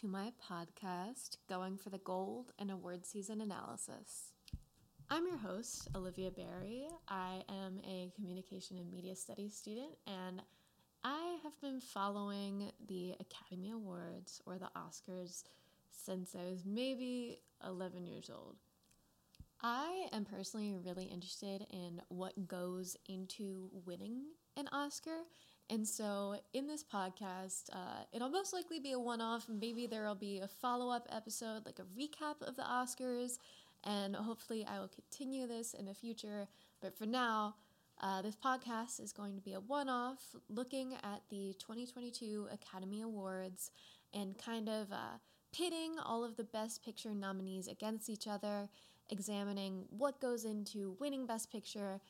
to my podcast, Going for the Gold and Award Season Analysis. I'm your host, Olivia Barry. I am a communication and media studies student, and I have been following the Academy Awards or the Oscars since I was maybe 11 years old. I am personally really interested in what goes into winning an Oscar. And so, in this podcast, uh, it'll most likely be a one off. Maybe there will be a follow up episode, like a recap of the Oscars. And hopefully, I will continue this in the future. But for now, uh, this podcast is going to be a one off looking at the 2022 Academy Awards and kind of uh, pitting all of the Best Picture nominees against each other, examining what goes into winning Best Picture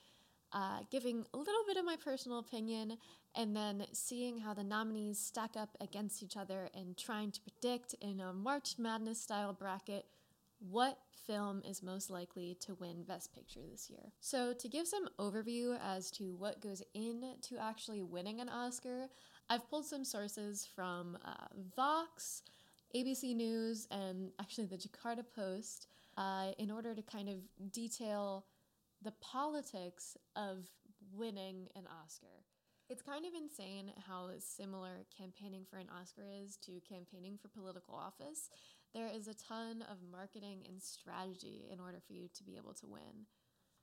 uh, giving a little bit of my personal opinion, and then seeing how the nominees stack up against each other and trying to predict in a March Madness style bracket what film is most likely to win Best Picture this year. So, to give some overview as to what goes into actually winning an Oscar, I've pulled some sources from uh, Vox, ABC News, and actually the Jakarta Post uh, in order to kind of detail the politics of winning an Oscar. It's kind of insane how similar campaigning for an Oscar is to campaigning for political office. There is a ton of marketing and strategy in order for you to be able to win.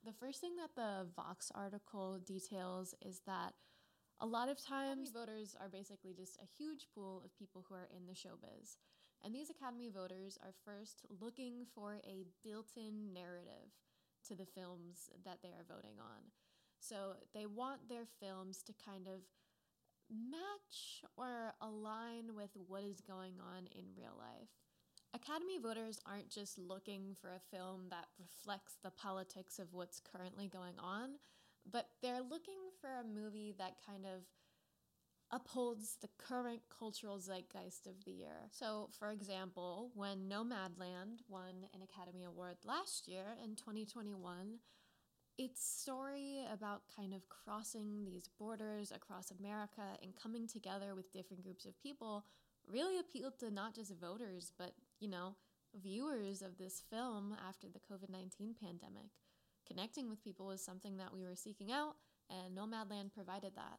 The first thing that the Vox article details is that a lot of times voters are basically just a huge pool of people who are in the showbiz. And these Academy voters are first looking for a built in narrative to the films that they are voting on. So they want their films to kind of match or align with what is going on in real life. Academy voters aren't just looking for a film that reflects the politics of what's currently going on, but they're looking for a movie that kind of upholds the current cultural zeitgeist of the year. So, for example, when Nomadland won an Academy Award last year in 2021, its story about kind of crossing these borders across America and coming together with different groups of people really appealed to not just voters, but, you know, viewers of this film after the COVID 19 pandemic. Connecting with people was something that we were seeking out, and Nomadland provided that.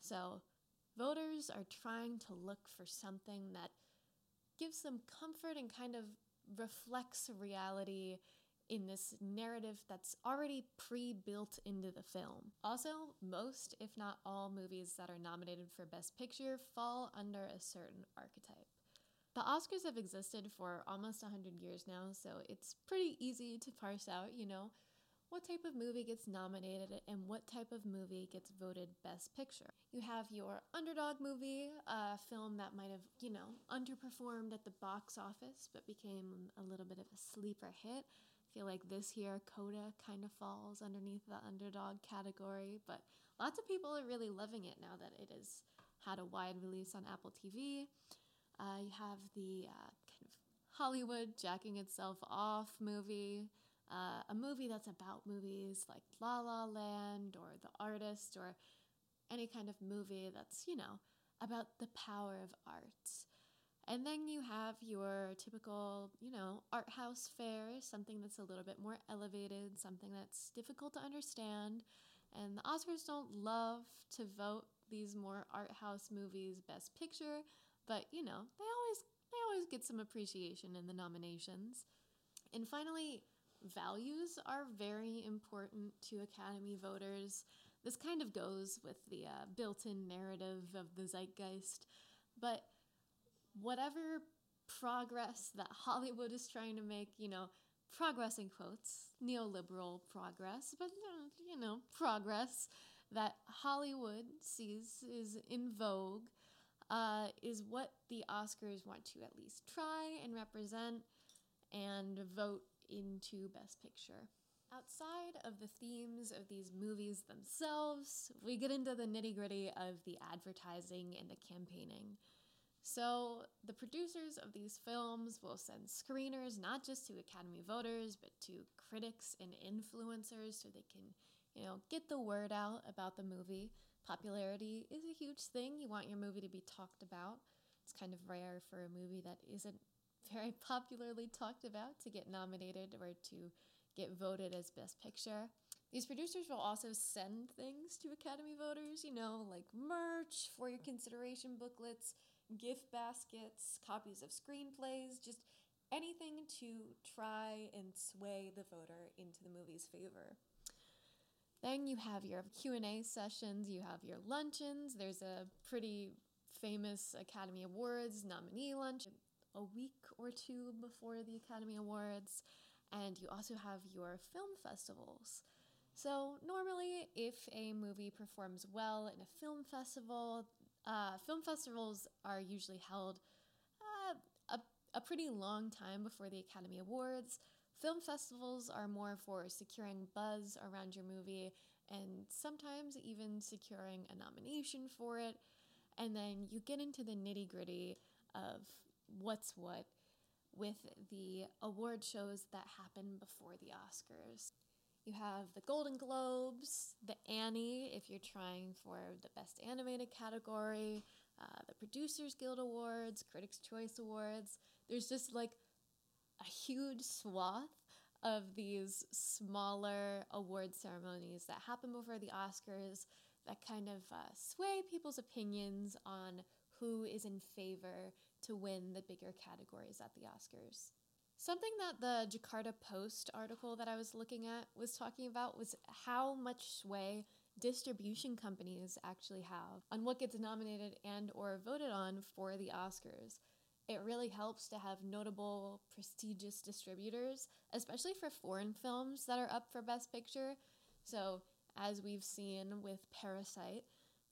So, Voters are trying to look for something that gives them comfort and kind of reflects reality in this narrative that's already pre built into the film. Also, most, if not all, movies that are nominated for Best Picture fall under a certain archetype. The Oscars have existed for almost 100 years now, so it's pretty easy to parse out, you know, what type of movie gets nominated and what type of movie gets voted Best Picture. You have your underdog movie, a film that might have, you know, underperformed at the box office but became a little bit of a sleeper hit. I feel like this year Coda kind of falls underneath the underdog category, but lots of people are really loving it now that it has had a wide release on Apple TV. Uh, you have the uh, kind of Hollywood jacking itself off movie uh, a movie that's about movies like La La Land or The Artist or any kind of movie that's, you know, about the power of art. And then you have your typical, you know, art house fare, something that's a little bit more elevated, something that's difficult to understand. And the Oscars don't love to vote these more art house movies best picture, but you know, they always they always get some appreciation in the nominations. And finally, values are very important to Academy voters. This kind of goes with the uh, built in narrative of the zeitgeist, but whatever progress that Hollywood is trying to make, you know, progress in quotes, neoliberal progress, but you know, progress that Hollywood sees is in vogue, uh, is what the Oscars want to at least try and represent and vote into Best Picture. Outside of the themes of these movies themselves, we get into the nitty gritty of the advertising and the campaigning. So, the producers of these films will send screeners not just to Academy voters, but to critics and influencers so they can, you know, get the word out about the movie. Popularity is a huge thing. You want your movie to be talked about. It's kind of rare for a movie that isn't very popularly talked about to get nominated or to get voted as Best Picture. These producers will also send things to Academy voters, you know, like merch, for your consideration booklets, gift baskets, copies of screenplays, just anything to try and sway the voter into the movie's favor. Then you have your Q&A sessions, you have your luncheons. There's a pretty famous Academy Awards nominee lunch a week or two before the Academy Awards, and you also have your film festivals. So, normally, if a movie performs well in a film festival, uh, film festivals are usually held uh, a, a pretty long time before the Academy Awards. Film festivals are more for securing buzz around your movie and sometimes even securing a nomination for it. And then you get into the nitty gritty of what's what with the award shows that happen before the Oscars. You have the Golden Globes, the Annie, if you're trying for the Best Animated category, uh, the Producers Guild Awards, Critics' Choice Awards. There's just like a huge swath of these smaller award ceremonies that happen before the Oscars that kind of uh, sway people's opinions on who is in favor to win the bigger categories at the Oscars. Something that the Jakarta Post article that I was looking at was talking about was how much sway distribution companies actually have on what gets nominated and or voted on for the Oscars. It really helps to have notable prestigious distributors, especially for foreign films that are up for best picture. So, as we've seen with Parasite,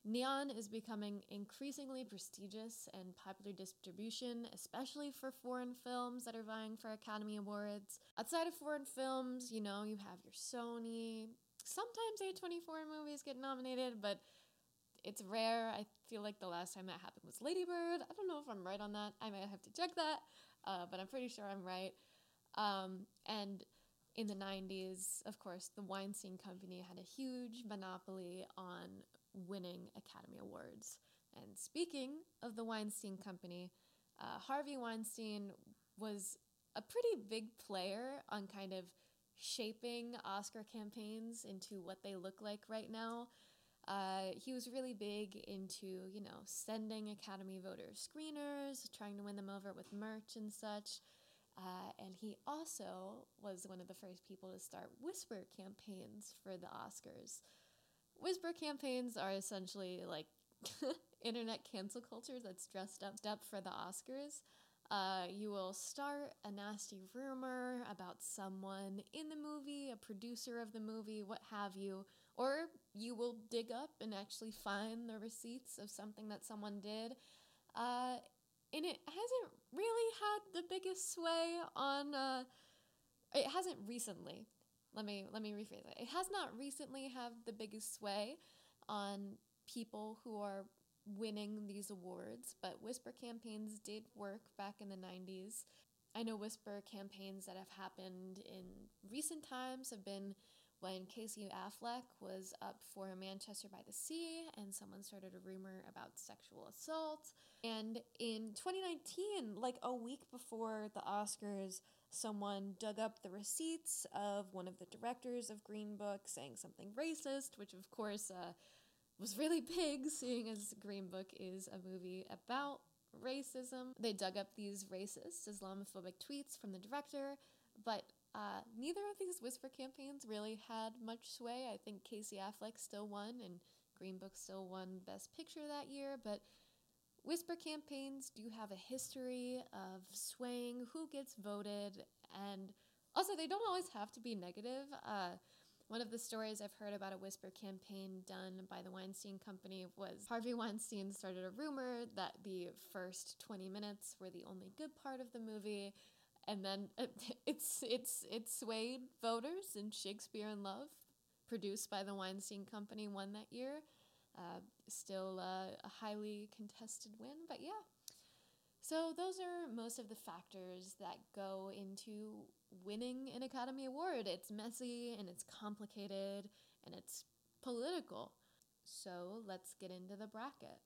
Neon is becoming increasingly prestigious and popular distribution, especially for foreign films that are vying for Academy Awards. Outside of foreign films, you know, you have your Sony. Sometimes A24 movies get nominated, but it's rare. I feel like the last time that happened was Ladybird. I don't know if I'm right on that. I might have to check that, uh, but I'm pretty sure I'm right. Um, and in the 90s, of course, the Weinstein Company had a huge monopoly on winning Academy Awards. And speaking of the Weinstein Company, uh, Harvey Weinstein was a pretty big player on kind of shaping Oscar campaigns into what they look like right now. Uh, he was really big into, you know, sending Academy voters screeners, trying to win them over with merch and such. Uh, and he also was one of the first people to start whisper campaigns for the Oscars. Whisper campaigns are essentially like internet cancel culture that's dressed up, up for the Oscars. Uh, you will start a nasty rumor about someone in the movie, a producer of the movie, what have you, or you will dig up and actually find the receipts of something that someone did. Uh, and it hasn't really had the biggest sway on. Uh, it hasn't recently let me let me rephrase it. It has not recently had the biggest sway on people who are winning these awards, but whisper campaigns did work back in the 90s. I know whisper campaigns that have happened in recent times have been when Casey Affleck was up for Manchester by the Sea and someone started a rumor about sexual assault. And in 2019, like a week before the Oscars, someone dug up the receipts of one of the directors of Green Book saying something racist, which of course uh, was really big, seeing as Green Book is a movie about racism. They dug up these racist, Islamophobic tweets from the director, but uh, neither of these whisper campaigns really had much sway. I think Casey Affleck still won, and Green Book still won Best Picture that year, but whisper campaigns do have a history of swaying who gets voted, and also they don't always have to be negative. Uh, one of the stories I've heard about a whisper campaign done by the Weinstein Company was Harvey Weinstein started a rumor that the first 20 minutes were the only good part of the movie and then it's it's it swayed voters in Shakespeare in Love, produced by the Weinstein Company, won that year. Uh, still uh, a highly contested win, but yeah. So those are most of the factors that go into winning an Academy Award. It's messy and it's complicated and it's political. So let's get into the bracket.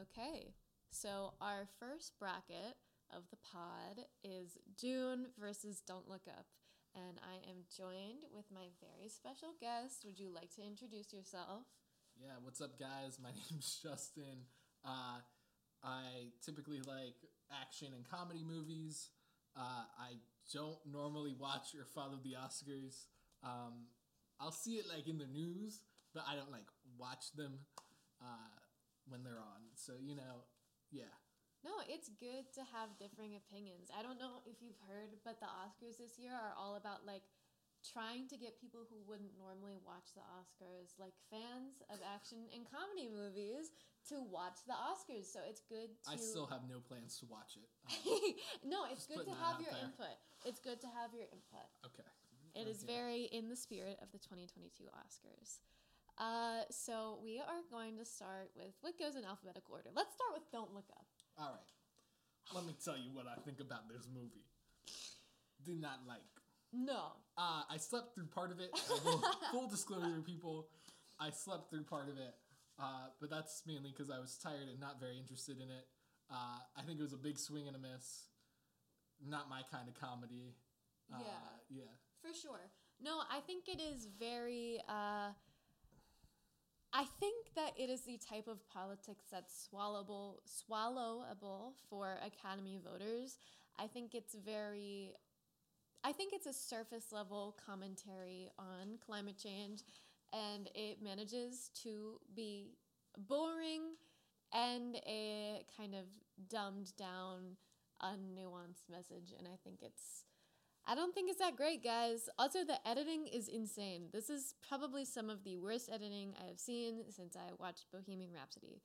Okay, So, our first bracket of the pod is Dune versus Don't Look Up. And I am joined with my very special guest. Would you like to introduce yourself? Yeah, what's up, guys? My name's Justin. Uh, I typically like action and comedy movies. Uh, I don't normally watch or follow the Oscars. Um, I'll see it like in the news, but I don't like watch them uh, when they're on. So you know, yeah. No, it's good to have differing opinions. I don't know if you've heard, but the Oscars this year are all about like trying to get people who wouldn't normally watch the Oscars, like fans of action and comedy movies, to watch the Oscars. So it's good to. I still have no plans to watch it. Um, no, it's good to have your there. input. It's good to have your input. okay. It is Okay. very in the spirit of the 2022 Oscars. Uh, so we are going to start with what goes in alphabetical order. Let's start with Don't Look Up. All right. Let me tell you what I think about this movie. Do not like. No. Uh, I slept through part of it. Will- full disclosure, people, I slept through part of it, uh, but that's mainly because I was tired and not very interested in it. Uh, I think it was a big swing and a miss. Not my kind of comedy. Uh, Yeah. Yeah. For sure. No, I think it is very. Uh, I think that it is the type of politics that's swallowable, swallowable for Academy voters. I think it's very. I think it's a surface level commentary on climate change, and it manages to be boring and a kind of dumbed down, unnuanced message. And I think it's. I don't think it's that great, guys. Also, the editing is insane. This is probably some of the worst editing I have seen since I watched Bohemian Rhapsody.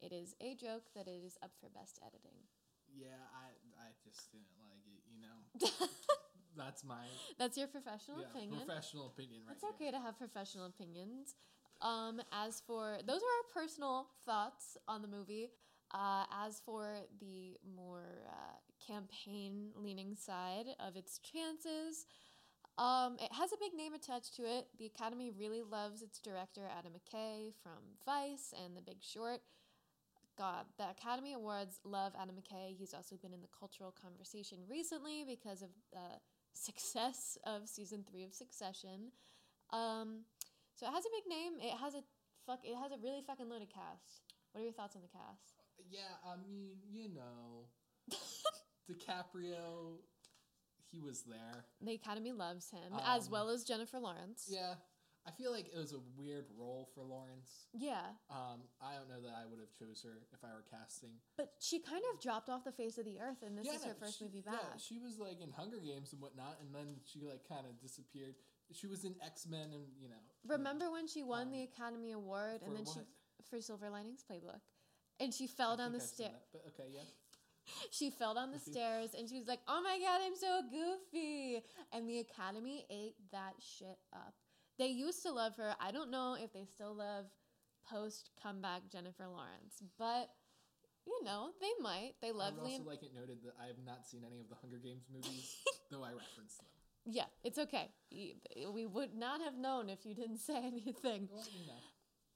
It is a joke that it is up for best editing. Yeah, I, I just didn't like it, you know? that's my That's your professional yeah, opinion. professional opinion right It's here. okay to have professional opinions. Um, as for those are our personal thoughts on the movie. Uh, as for the more uh, campaign leaning side of its chances, um, it has a big name attached to it. The Academy really loves its director, Adam McKay from Vice and The Big Short. God, the Academy Awards love Adam McKay. He's also been in the cultural conversation recently because of the success of season three of Succession. Um, so it has a big name. It has a fuck. It has a really fucking loaded cast. What are your thoughts on the cast? Yeah, I mean, you know, DiCaprio, he was there. The Academy loves him, Um, as well as Jennifer Lawrence. Yeah, I feel like it was a weird role for Lawrence. Yeah, Um, I don't know that I would have chose her if I were casting. but she kind of dropped off the face of the earth, and this yeah, is her first she- movie back. Yeah, she was like in Hunger Games and whatnot, and then she like kind of disappeared. She was in X Men, and you know. Remember when she won Um, the Academy Award, and then she for Silver Linings Playbook, and she fell I down the stairs. But okay, yeah. She fell down the stairs and she was like, "Oh my god, I'm so goofy!" And the Academy ate that shit up. They used to love her. I don't know if they still love post comeback Jennifer Lawrence, but you know they might. They I love would also Liam. like it noted that I have not seen any of the Hunger Games movies, though I referenced them. yeah, it's okay. We would not have known if you didn't say anything. Well.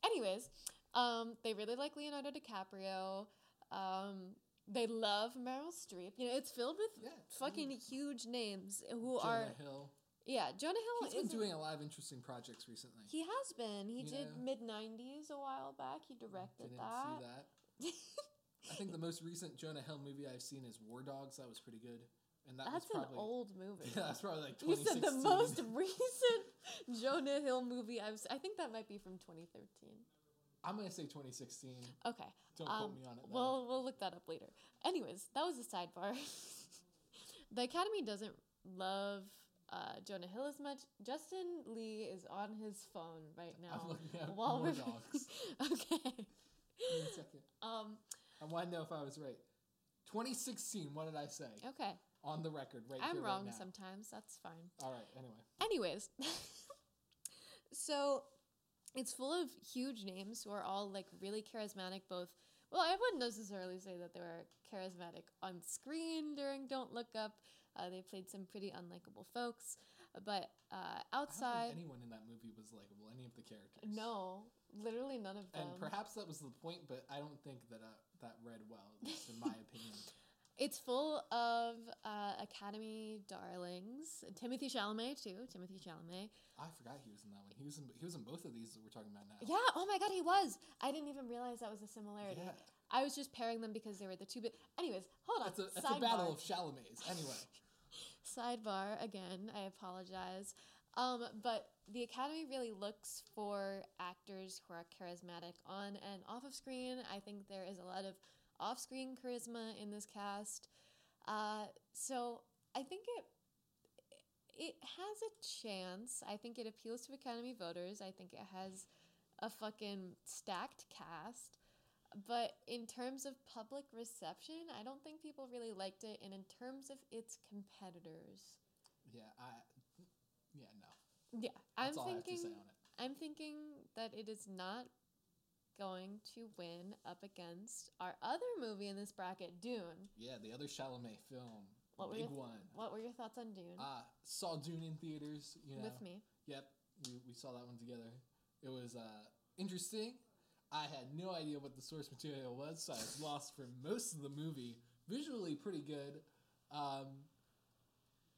Anyways, um, they really like Leonardo DiCaprio. Um, they love Meryl Streep. You know, it's filled with Yeah, fucking huge names who Jonah are Hill. Yeah. Jonah Hill He's been doing a lot of interesting projects recently. He has been. He did Mid90s a while back. He directed Didn't that. see that. I think the most recent Jonah Hill movie I've seen is War Dogs. That was pretty good, and that That's was probably an old movie. yeah, that's probably like you said the most recent Jonah Hill movie I've. I think that might be from 2013. I'm gonna say 2016. Okay. Don't um, quote me on it. Though. We'll we'll look that up later. Anyways, that was a sidebar. the Academy doesn't love uh, Jonah Hill as much. Justin Ly is on his phone right now. I'm looking at while we're- okay. Give a second. Um. I want to know if I was right. 2016. What did I say? Okay. On the record, right I'm wrong right sometimes. That's fine. All right. Anyway, Anyways, so it's full of huge names who are all like really charismatic, both. Well, I wouldn't necessarily say that they were charismatic on screen during Don't Look Up. Uh, they played some pretty unlikable folks. But uh, I don't outside, think anyone in that movie was likable. Any of the characters. no, literally none of them. And perhaps that was the point, but I don't think that uh, that read well, at least in my opinion. It's full of uh, Academy darlings. Timothée Chalamet too. Timothée Chalamet. I forgot he was in that one. He was in he was in both of these that we're talking about now. Yeah. Oh my God, he was. I didn't even realize that was a similarity. Yeah. I was just pairing them because they were the two. But Anyways, hold on. It's a, it's a battle of Chalamets. Anyway, Sidebar again. I apologize. Um, but the Academy really looks for actors who are charismatic on and off of screen. I think there is a lot of off-screen charisma in this cast. Uh, so I think it it has a chance. I think it appeals to Academy voters. I think it has a fucking stacked cast. But in terms of public reception, I don't think people really liked it. And in terms of its competitors, yeah, I yeah no. yeah, That's I'm all I have to thinking say on it. I'm thinking that it is not going to win up against our other movie in this bracket, Dune. Yeah, the other Chalamet film, What were big your- one. What were your thoughts on Dune? Uh, saw Dune in theaters. You know, With me. Yep, we, we saw that one together. It was uh, interesting. I had no idea what the source material was, so I was lost for most of the movie. Visually, pretty good. Um,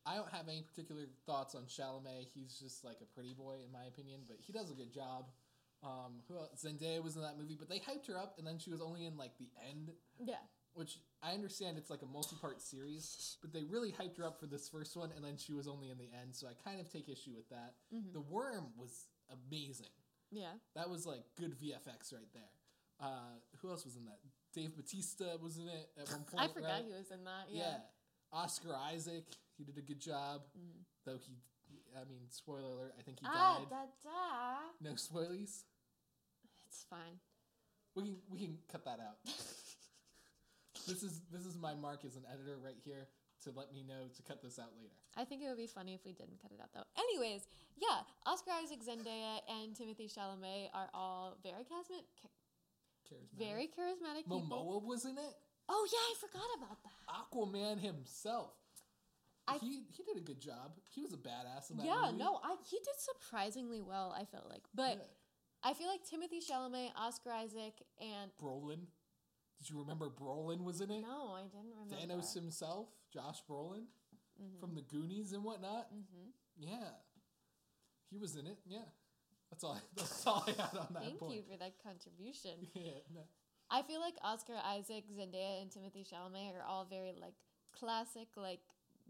I don't have any particular thoughts on Chalamet. He's just like a pretty boy, in my opinion, but he does a good job. Um, who else? Zendaya was in that movie, but they hyped her up, and then she was only in like the end, Yeah. which I understand it's like a multi-part series, but they really hyped her up for this first one, and then she was only in the end, so I kind of take issue with that. Mm-hmm. The worm was amazing. Yeah. That was like good VFX right there. Uh, who else was in that? Dave Bautista was in it at one point. I forgot right? he was in that. Yeah. Yeah. Oscar Isaac, he did a good job. Mhm. Though he, I mean, spoiler alert, I think he Ah, died. da da. No spoilies. It's fine. We can we can cut that out. this is this is my mark as an editor right here to let me know to cut this out later. I think it would be funny if we didn't cut it out though. Anyways, yeah, Oscar Isaac, Zendaya, and Timothée Chalamet are all very charismatic, Charismatic. very charismatic people. Momoa was in it. Oh yeah, I forgot about that. Aquaman himself. I- he he did a good job. He was a badass in that Yeah, movie. no, I he did surprisingly well. I felt like, but Yeah. I feel like Timothée Chalamet, Oscar Isaac, and Brolin. Did you remember Brolin was in it? no, I didn't remember. Thanos himself, Josh Brolin, Mhm. from the Goonies and whatnot. Mhm. Yeah, he was in it. Yeah, that's all. That's all I had on that Thank point. you for that contribution. Yeah, no. I feel like Oscar Isaac, Zendaya, and Timothée Chalamet are all very like classic, like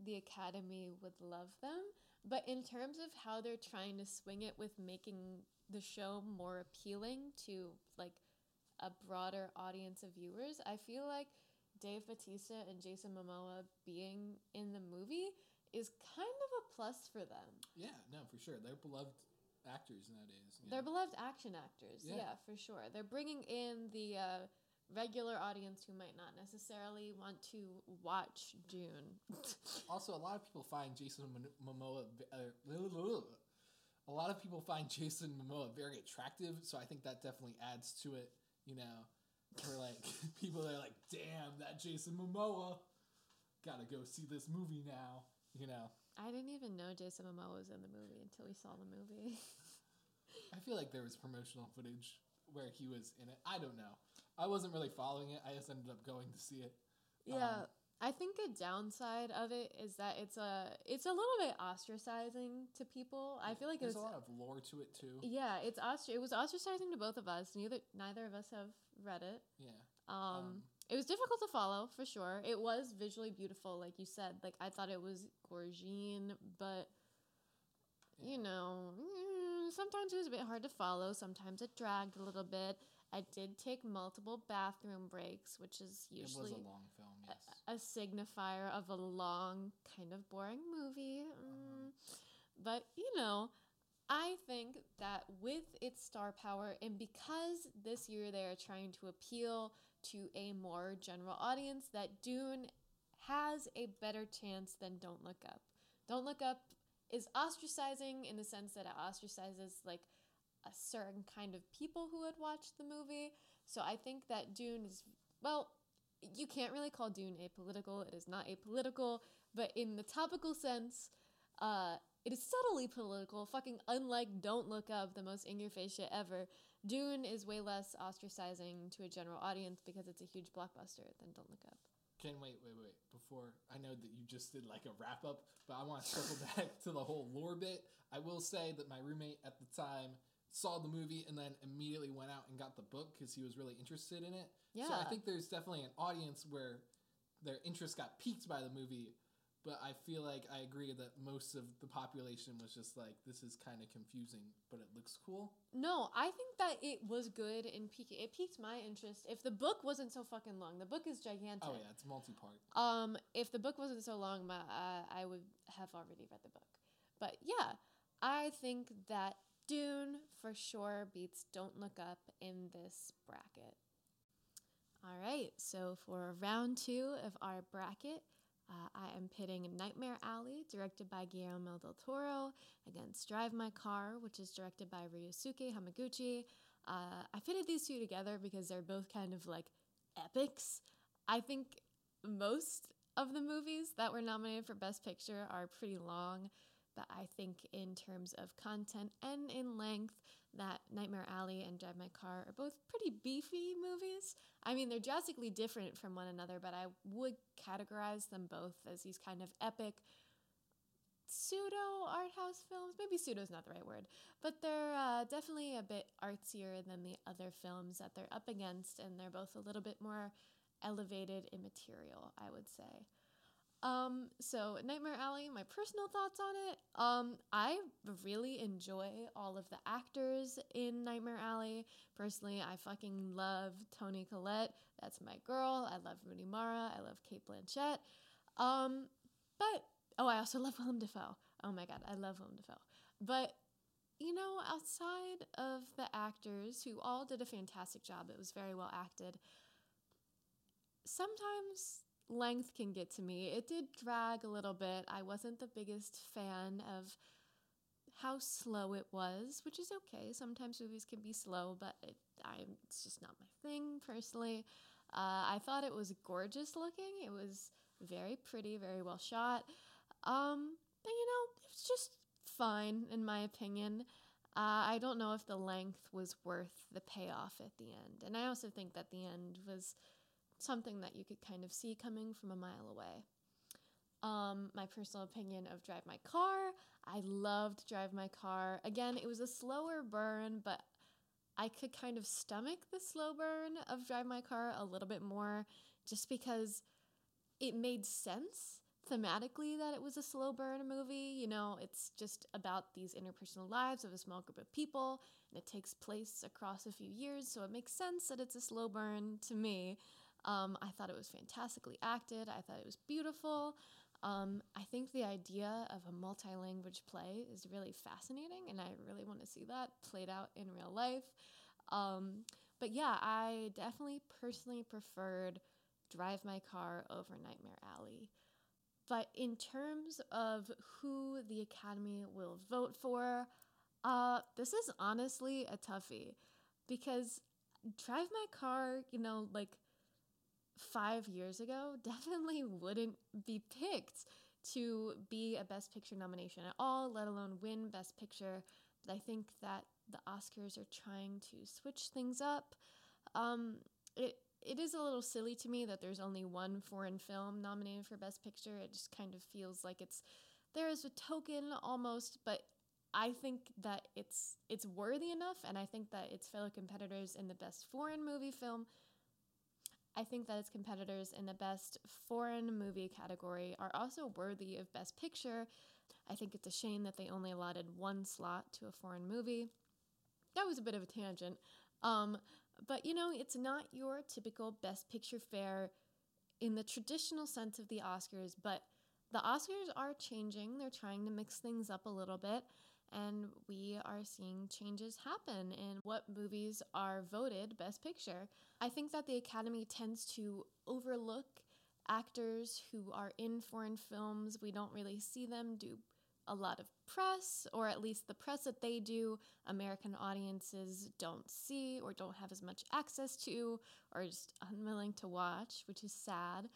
the Academy would love them. But in terms of how they're trying to swing it with making the show more appealing to like a broader audience of viewers, I feel like Dave Bautista and Jason Momoa being in the movie is kind of a plus for them. yeah, no, for sure. They're beloved actors nowadays. They're know. beloved action actors. Yeah. Yeah, for sure. They're bringing in the uh, regular audience who might not necessarily want to watch Dune. Also, a lot of people find Jason Momoa. Uh, a lot of people find Jason Momoa very attractive, so I think that definitely adds to it. You know, where like people that are like, "Damn, that Jason Momoa, gotta go see this movie now." You know, I didn't even know Jason Momoa was in the movie until we saw the movie. I feel like there was promotional footage where he was in it. I don't know. I wasn't really following it. I just ended up going to see it. yeah, Um, I think a downside of it is that it's a it's a little bit ostracizing to people. I feel like there's it's a lot of lore to it too. yeah, it's ostr- it was ostracizing to both of us. Neither neither of us have read it. Yeah. Um, Um, it was difficult to follow for sure. It was visually beautiful, like you said. Like I thought it was gorgine, but Yeah. you know, mm, sometimes it was a bit hard to follow. Sometimes it dragged a little bit. I did take multiple bathroom breaks, which is It was usually a long film. Yes. a signifier of a long, kind of boring movie. Mm. But, you know, I think that with its star power, and because this year they are trying to appeal to a more general audience, that Dune has a better chance than Don't Look Up. Don't Look Up is ostracizing in the sense that it ostracizes like a certain kind of people who had watched the movie. So I think that Dune is well, you can't really call Dune apolitical. It is not apolitical, but in the topical sense, uh, It is subtly political, fucking unlike Don't Look Up, the most in your face shit ever. Dune is way less ostracizing to a general audience because it's a huge blockbuster than Don't Look Up. Can wait, wait, wait. Before I know that you just did like a wrap up, but I want to circle back to the whole lore bit. I will say that my roommate at the time saw the movie and then immediately went out and got the book because he was really interested in it. Yeah. So I think there's definitely an audience where their interest got piqued by the movie, but I feel like I agree that most of the population was just like, this is kind of confusing, but it looks cool. No, I think that it was good in pique. It piqued my interest. If the book wasn't so fucking long, the book is gigantic. Oh yeah, it's multi part. Um, if the book wasn't so long, my, uh, I would have already read the book. But yeah, I think that Dune for sure beats Don't Look Up in this bracket. All right, so for round two of our bracket, uh, I am pitting Nightmare Alley, directed by Guillermo del Toro, against Drive My Car, which is directed by Ryusuke Hamaguchi. Uh, I pitted these two together because they're both kind of like epics. I think most of the movies that were nominated for Best Picture are pretty long, but I think in terms of content and in length, that Nightmare Alley and Drive My Car are both pretty beefy movies. I mean, they're drastically different from one another, but I would categorize them both as these kind of epic pseudo art house films. Maybe pseudo is not the right word, but they're uh, definitely a bit artsier than the other films that they're up against, and they're both a little bit more elevated in material, I would say. Um, so Nightmare Alley, my personal thoughts on it. Um, I really enjoy all of the actors in Nightmare Alley. Personally, I fucking love Toni Collette. That's my girl. I love Rooney Mara. I love Cate Blanchett. Um, but oh, I also love Willem Dafoe. Oh my god, I love Willem Dafoe. But you know, outside of the actors who all did a fantastic job, it was very well acted. Sometimes length can get to me. It did drag a little bit. I wasn't the biggest fan of how slow it was, which is okay. Sometimes movies can be slow, but it, I, it's just not my thing personally. Uh, I thought it was gorgeous looking. It was very pretty, very well shot. Um, but you know, it's just fine in my opinion. Uh, I don't know if the length was worth the payoff at the end, and I also think that the end was something that you could kind of see coming from a mile away. Um, my personal opinion of Drive My Car, I loved Drive My Car. Again, it was a slower burn, but I could kind of stomach the slow burn of Drive My Car a little bit more just because it made sense thematically that it was a slow burn movie. You know, it's just about these interpersonal lives of a small group of people, and it takes place across a few years, so it makes sense that it's a slow burn to me. Um, I thought it was fantastically acted. I thought it was beautiful. Um, I think the idea of a multi language play is really fascinating, and I really want to see that played out in real life. Um, but yeah, I definitely personally preferred Drive My Car over Nightmare Alley. But in terms of who the Academy will vote for, uh, this is honestly a toughie because Drive My Car, you know, like five years ago, definitely wouldn't be picked to be a Best Picture nomination at all, let alone win Best Picture. But I think that the Oscars are trying to switch things up. Um, it it is a little silly to me that there's only one foreign film nominated for Best Picture. It just kind of feels like it's there is a token almost, but I think that it's it's worthy enough, and I think that its fellow competitors in the Best Foreign Movie Film I think that its competitors in the best foreign movie category are also worthy of Best Picture. I think it's a shame that they only allotted one slot to a foreign movie. That was a bit of a tangent. Um, but you know, it's not your typical Best Picture fare in the traditional sense of the Oscars, but the Oscars are changing. They're trying to mix things up a little bit, and we are seeing changes happen in what movies are voted Best Picture. I think that the Academy tends to overlook actors who are in foreign films. We don't really see them do a lot of press, or at least the press that they do, American audiences don't see or don't have as much access to, or just unwilling to watch, which is sad.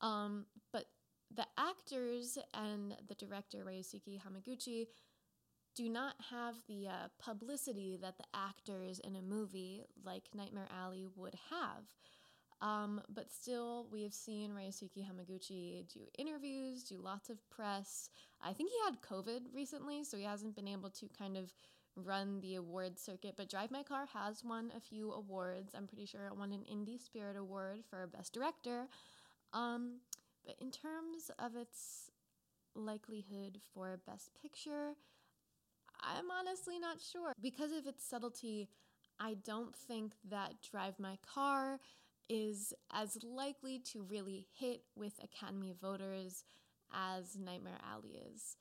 Um, but the actors and the director Ryusuke Hamaguchi do not have the uh, publicity that the actors in a movie like Nightmare Alley would have. Um, but still, we have seen Ryusuke Hamaguchi do interviews, do lots of press. I think he had COVID recently, so he hasn't been able to kind of run the award circuit. But Drive My Car has won a few awards. I'm pretty sure it won an Indie Spirit Award for Best Director. Um, but in terms of its likelihood for Best Picture, I'm honestly not sure. Because of its subtlety, I don't think that Drive My Car is as likely to really hit with Academy voters as Nightmare Alley is.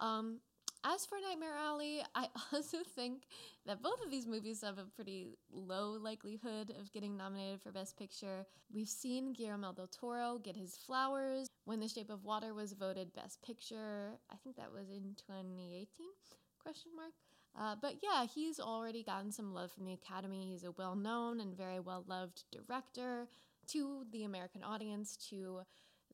Um, as for Nightmare Alley, I also think that both of these movies have a pretty low likelihood of getting nominated for Best Picture. We've seen Guillermo del Toro get his flowers when The Shape of Water was voted Best Picture. I think that was in 2018? Question mark. Uh, but yeah, he's already gotten some love from the Academy. He's a well known and very well loved director to the American audience, to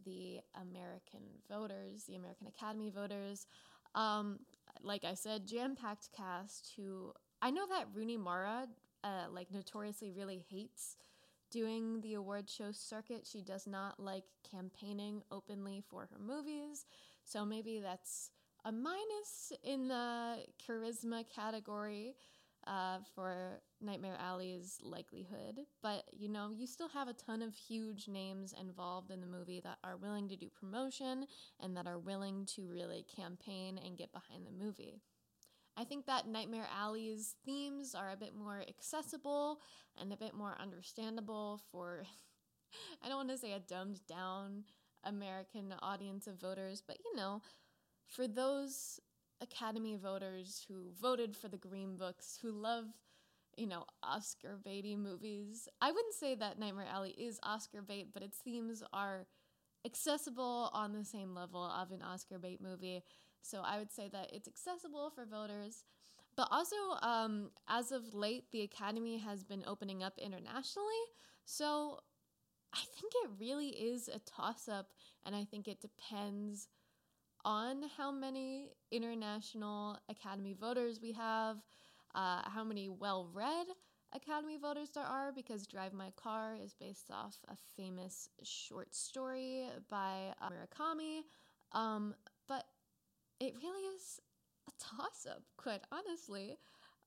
the American voters, the American Academy voters. Um, like I said, jam packed cast who I know that Rooney Mara, uh, like, notoriously really hates doing the award show circuit. She does not like campaigning openly for her movies. So maybe that's a minus in the charisma category uh, for Nightmare Alley's likelihood. But you know, you still have a ton of huge names involved in the movie that are willing to do promotion and that are willing to really campaign and get behind the movie. I think that Nightmare Alley's themes are a bit more accessible and a bit more understandable for, I don't want to say a dumbed down American audience of voters, but you know, for those Academy voters who voted for the Green Books, who love, you know, Oscar baity movies, I wouldn't say that Nightmare Alley is Oscar bait, but its themes are accessible on the same level of an Oscar bait movie. So I would say that it's accessible for voters. But also, um, as of late, the Academy has been opening up internationally. So I think it really is a toss up, and I think it depends on how many international Academy voters we have, uh, how many well read Academy voters there are, because Drive My Car is based off a famous short story by uh, Murakami. Um, but it really is a toss up, quite honestly.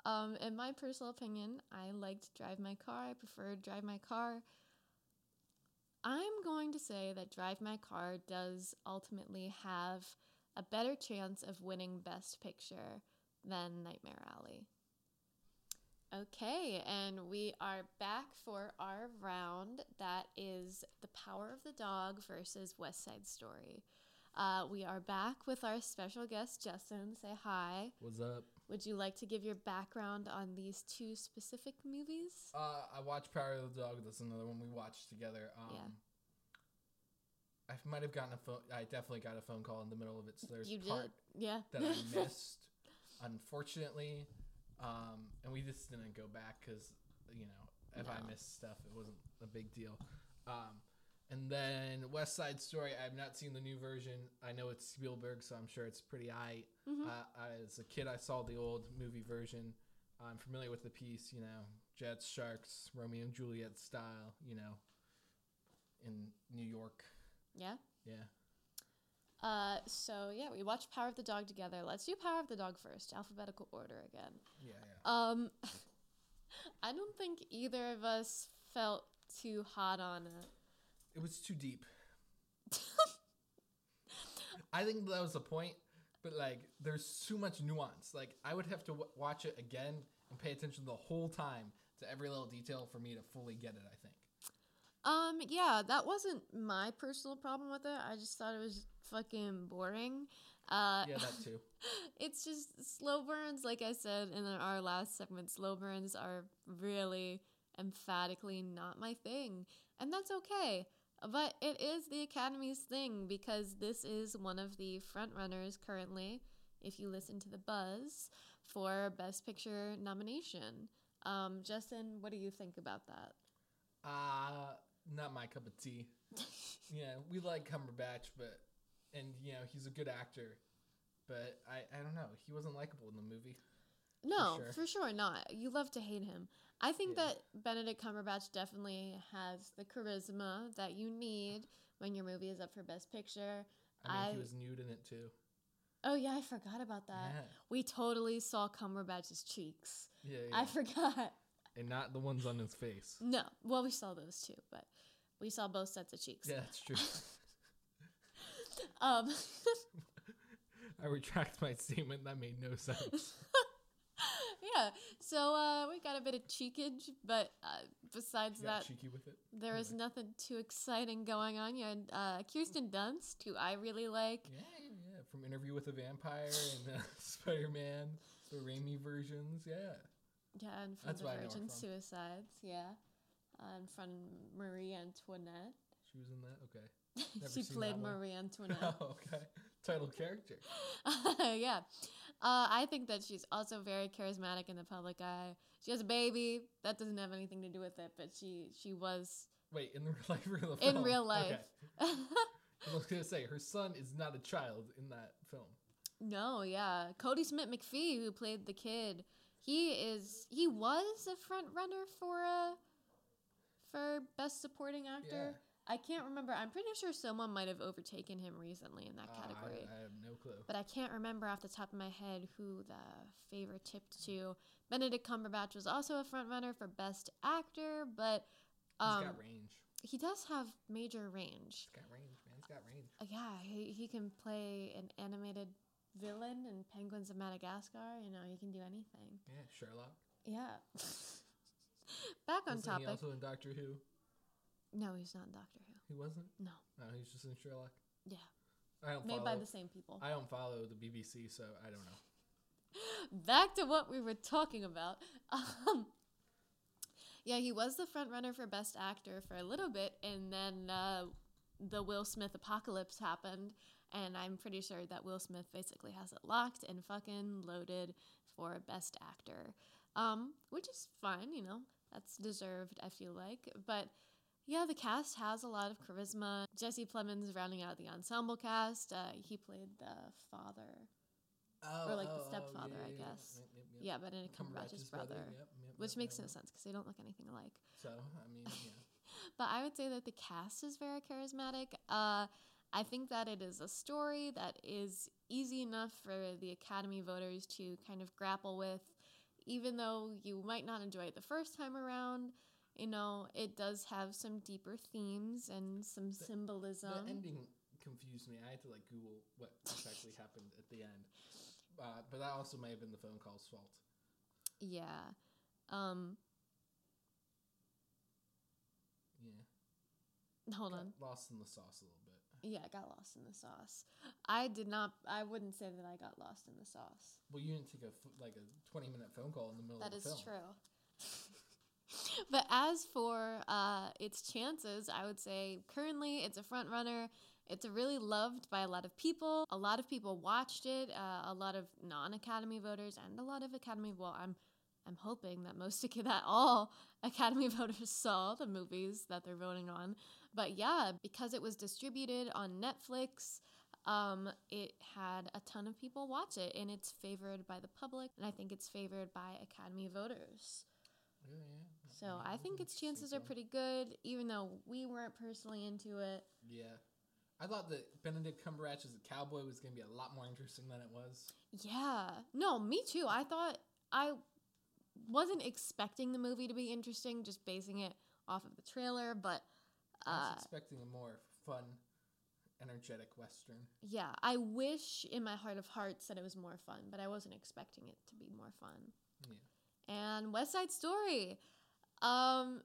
Um, in my personal opinion, I liked Drive My Car. I preferred Drive My Car. I'm going to say that Drive My Car does ultimately have a better chance of winning Best Picture than Nightmare Alley. Okay, and we are back for our round that is The Power of the Dog versus West Side Story. Uh, we are back with our special guest, Justin. Say hi. What's up? Would you like to give your background on these two specific movies? Uh, I watched Power of the Dog. That's another one we watched together. Um, Yeah. I might have gotten a phone. I definitely got a phone call in the middle of it. So there's you part did? Yeah. that I missed, unfortunately. Um, and we just didn't go back because, you know, if I missed stuff, it wasn't a big deal. Um, and then West Side Story, I've not seen the new version. I know it's Spielberg, so I'm sure it's pretty aight. Mhm. Uh, as a kid, I saw the old movie version. I'm familiar with the piece, you know, Jets, Sharks, Romeo and Juliet style, you know, in New York. yeah. Yeah. Uh, so yeah, we watched Power of the Dog together. Let's do Power of the Dog first, alphabetical order again. Yeah, yeah. Um, I don't think either of us felt too hot on it. It was too deep. I think that was the point, but like, there's too much nuance. Like, I would have to w- watch it again and pay attention the whole time to every little detail for me to fully get it. I think. Um, yeah, that wasn't my personal problem with it. I just thought it was fucking boring. Uh, Yeah, that too. it's just slow burns, like I said in our last segment. Slow burns are really emphatically not my thing, and that's okay. But it is the Academy's thing because this is one of the frontrunners currently, if you listen to the buzz, for Best Picture nomination. Um, Justin, what do you think about that? Uh not my cup of tea. yeah, we like Cumberbatch, but and you know he's a good actor, but I I don't know. He wasn't likable in the movie. No, sure. for sure not. You love to hate him. I think Yeah. that Benedict Cumberbatch definitely has the charisma that you need when your movie is up for Best Picture. I mean, I- he was nude in it too. Oh yeah, I forgot about that. Yeah. We totally saw Cumberbatch's cheeks. Yeah, I forgot. and not the ones on his face. No, well we saw those too, but we saw both sets of cheeks. Yeah, that's true. Um, I retract my statement. That made no sense. yeah. So uh, we got a bit of cheekage, but uh, besides that, cheeky with it. there is nothing too exciting going on. You had uh, Kirsten Dunst, who I really like. Yeah, yeah, yeah. From Interview with a Vampire and uh, Spider Man, the Raimi versions. Yeah. Yeah, and from That's the why I know her Virgin from. Suicides, yeah. And from Marie Antoinette. She was in that? Okay. Never she played. Marie Antoinette. Oh, okay. Title character. yeah. Uh, I think that she's also very charismatic in the public eye. She has a baby. That doesn't have anything to do with it, but she she was Wait, in the real life in film? in real life. Okay. I was gonna say her son is not a child in that film. no, yeah. Kodi Smit-McPhee, who played the kid, he is he was a front runner for a for best supporting actor. I can't remember. I'm pretty sure someone might have overtaken him recently in that Uh, I- category. I, have no clue. but I can't remember off the top of my head who the favor tipped to. Benedict Cumberbatch was also a front runner for Best Actor, but He's um, got range. he does have major range. He's got range, man. He's got range. Uh, yeah, he, he can play an animated villain in Penguins of Madagascar. You know, he can do anything. Yeah, Sherlock. Yeah. Back on Wasn't topic. he also in Doctor Who? No, he's not in Doctor Who. He wasn't? No. No, he's just in Sherlock. Yeah. I don't Made follow. by the same people. I don't follow the BBC, so I don't know. back to what we were talking about. Um, yeah, he was the front runner for Best Actor for a little bit, and then uh, the Will Smith apocalypse happened, and I'm pretty sure that Will Smith basically has it locked and fucking loaded for Best Actor, um, which is fine, you know, that's deserved, I feel like. But yeah, the cast has a lot of charisma. Jesse Plemons rounding out the ensemble cast. Uh, he played the father. Oh, Or, like, the stepfather, I guess. Yeah, Benedict Cumberbatch's brother. Yep, which makes no sense because they don't look anything alike. So, I mean, yeah. But I would say that the cast is very charismatic. Uh, I think that it is a story that is easy enough for the Academy voters to kind of grapple with, even though you might not enjoy it the first time around. You know, it does have some deeper themes and some symbolism. The ending confused me. I had to like Google what exactly happened at the end. Uh, but that also may have been the phone call's fault. yeah. Um, Yeah. hold Got on. Lost in the sauce a little bit. Yeah, I got lost in the sauce. I did not. I wouldn't say that I got lost in the sauce. Well, you didn't take a like a twenty minute phone call in the middle That of the film. That is true. but as for uh, its chances, I would say currently it's a front runner. It's really loved by a lot of people. A lot of people watched it. Uh, a lot of non-Academy voters and a lot of Academy. Well, I'm I'm hoping that most of that all Academy voters saw the movies that they're voting on. But yeah, because it was distributed on Netflix, um, it had a ton of people watch it, and it's favored by the public, and I think it's favored by Academy voters. Yeah, yeah. So Yeah, I think its chances are pretty good, even though we weren't personally into it. Yeah. I thought that Benedict Cumberbatch as a cowboy was going to be a lot more interesting than it was. Yeah, no, me too. I thought I wasn't expecting the movie to be interesting, just basing it off of the trailer, but I uh, was expecting a more fun, energetic western. yeah, I wish in my heart of hearts that it was more fun, but I wasn't expecting it to be more fun. Yeah. And West Side Story. Um,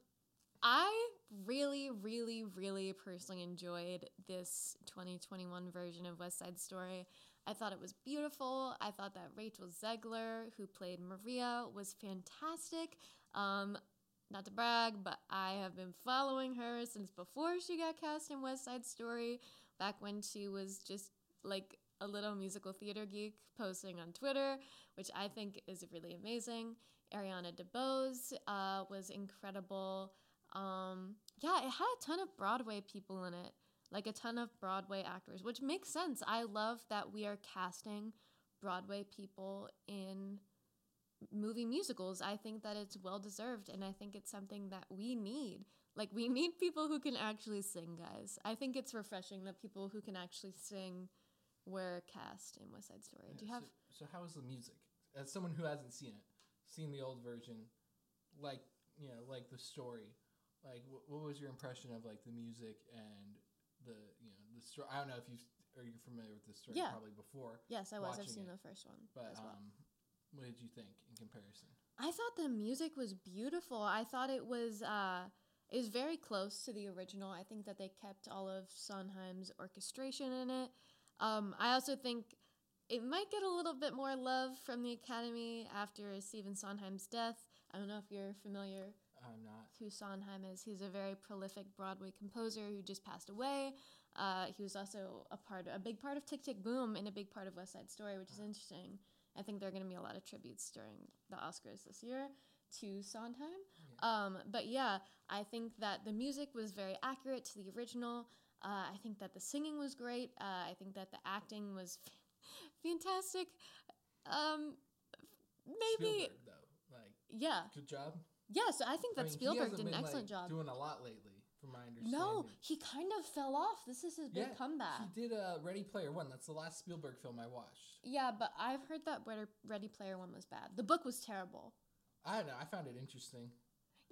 I really, really, really personally enjoyed this 2021 version of West Side Story. I thought it was beautiful. I thought that Rachel Zegler, who played Maria, was fantastic. Um, not to brag, but I have been following her since before she got cast in West Side Story, back when she was just like a little musical theater geek posting on Twitter, which I think is really amazing. Ariana DeBose uh, was incredible. Um, yeah, it had a ton of Broadway people in it. like a ton of Broadway actors, which makes sense. I love that we are casting Broadway people in movie musicals. I think that it's well deserved and I think it's something that we need. Like we need people who can actually sing, guys. I think it's refreshing that people who can actually sing were cast in West Side Story. Do you have So, so how is the music? As someone who hasn't seen it, seen the old version, like you know, like the story, like what, what was your impression of like the music and the you know the story? I don't know if you are you familiar with this story Yeah. probably before, Yes, I was. I've seen it. the first one but as well. um, what did you think in comparison? I thought the music was beautiful. I thought it was uh it was very close to the original. I think that they kept all of Sondheim's orchestration in it. Um, I also think it might get a little bit more love from the Academy after Stephen Sondheim's death. I don't know if you're familiar I'm not. who Sondheim is. He's a very prolific Broadway composer who just passed away. Uh, he was also a part, a big part of Tick Tick Boom and a big part of West Side Story, which is interesting. I think there are going to be a lot of tributes during the Oscars this year to Sondheim. Um, but yeah, I think that the music was very accurate to the original. Uh, I think that the singing was great. Uh, I think that the acting was fantastic. Um, maybe, Spielberg, though, like yeah, good job. yeah. So I think that I mean, Spielberg did an been, excellent like, job. Doing a lot lately, from my understanding. No, he kind of fell off. This is his big yeah, comeback. He did uh, Ready Player One. That's the last Spielberg film I watched. Yeah, but I've heard that Ready, Ready Player One was bad. The book was terrible. I don't know. I found it interesting.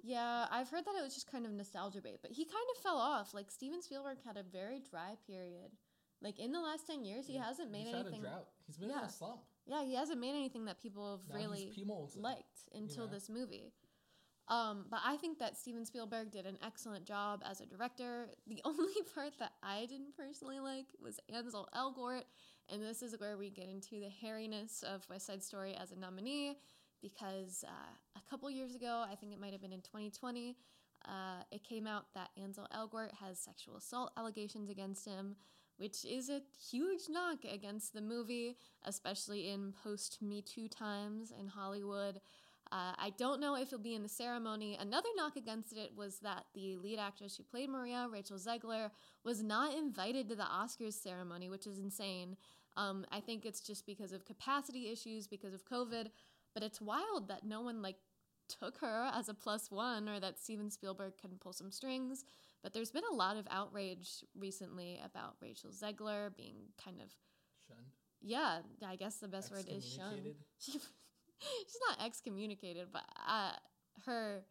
Yeah, I've heard that it was just kind of nostalgia bait, but he kind of fell off. Like Steven Spielberg had a very dry period. Like in the last ten years, he Yeah, hasn't made He's anything. had a drought. He's been in Yeah. a slump. Yeah, he hasn't made anything that people have Now really he's P. Molson, liked until know? this movie. Um, but I think that Steven Spielberg did an excellent job as a director. The only part that I didn't personally like was Ansel Elgort, and this is where we get into the hairiness of West Side Story as a nominee, because uh, a couple years ago, I think it might have been in 2020, uh, it came out that Ansel Elgort has sexual assault allegations against him, which is a huge knock against the movie, especially in post Me Too times in Hollywood. Uh, I don't know if it'll be in the ceremony. Another knock against it was that the lead actress who played Maria, Rachel Zegler, was not invited to the Oscars ceremony, which is insane. Um, I think it's just because of capacity issues, because of COVID. But it's wild that no one like took her as a plus one, or that Steven Spielberg couldn't pull some strings. But there's been a lot of outrage recently about Rachel Zegler being kind of Shunned. yeah. I guess the best word is shunned she, she's not excommunicated, but uh, her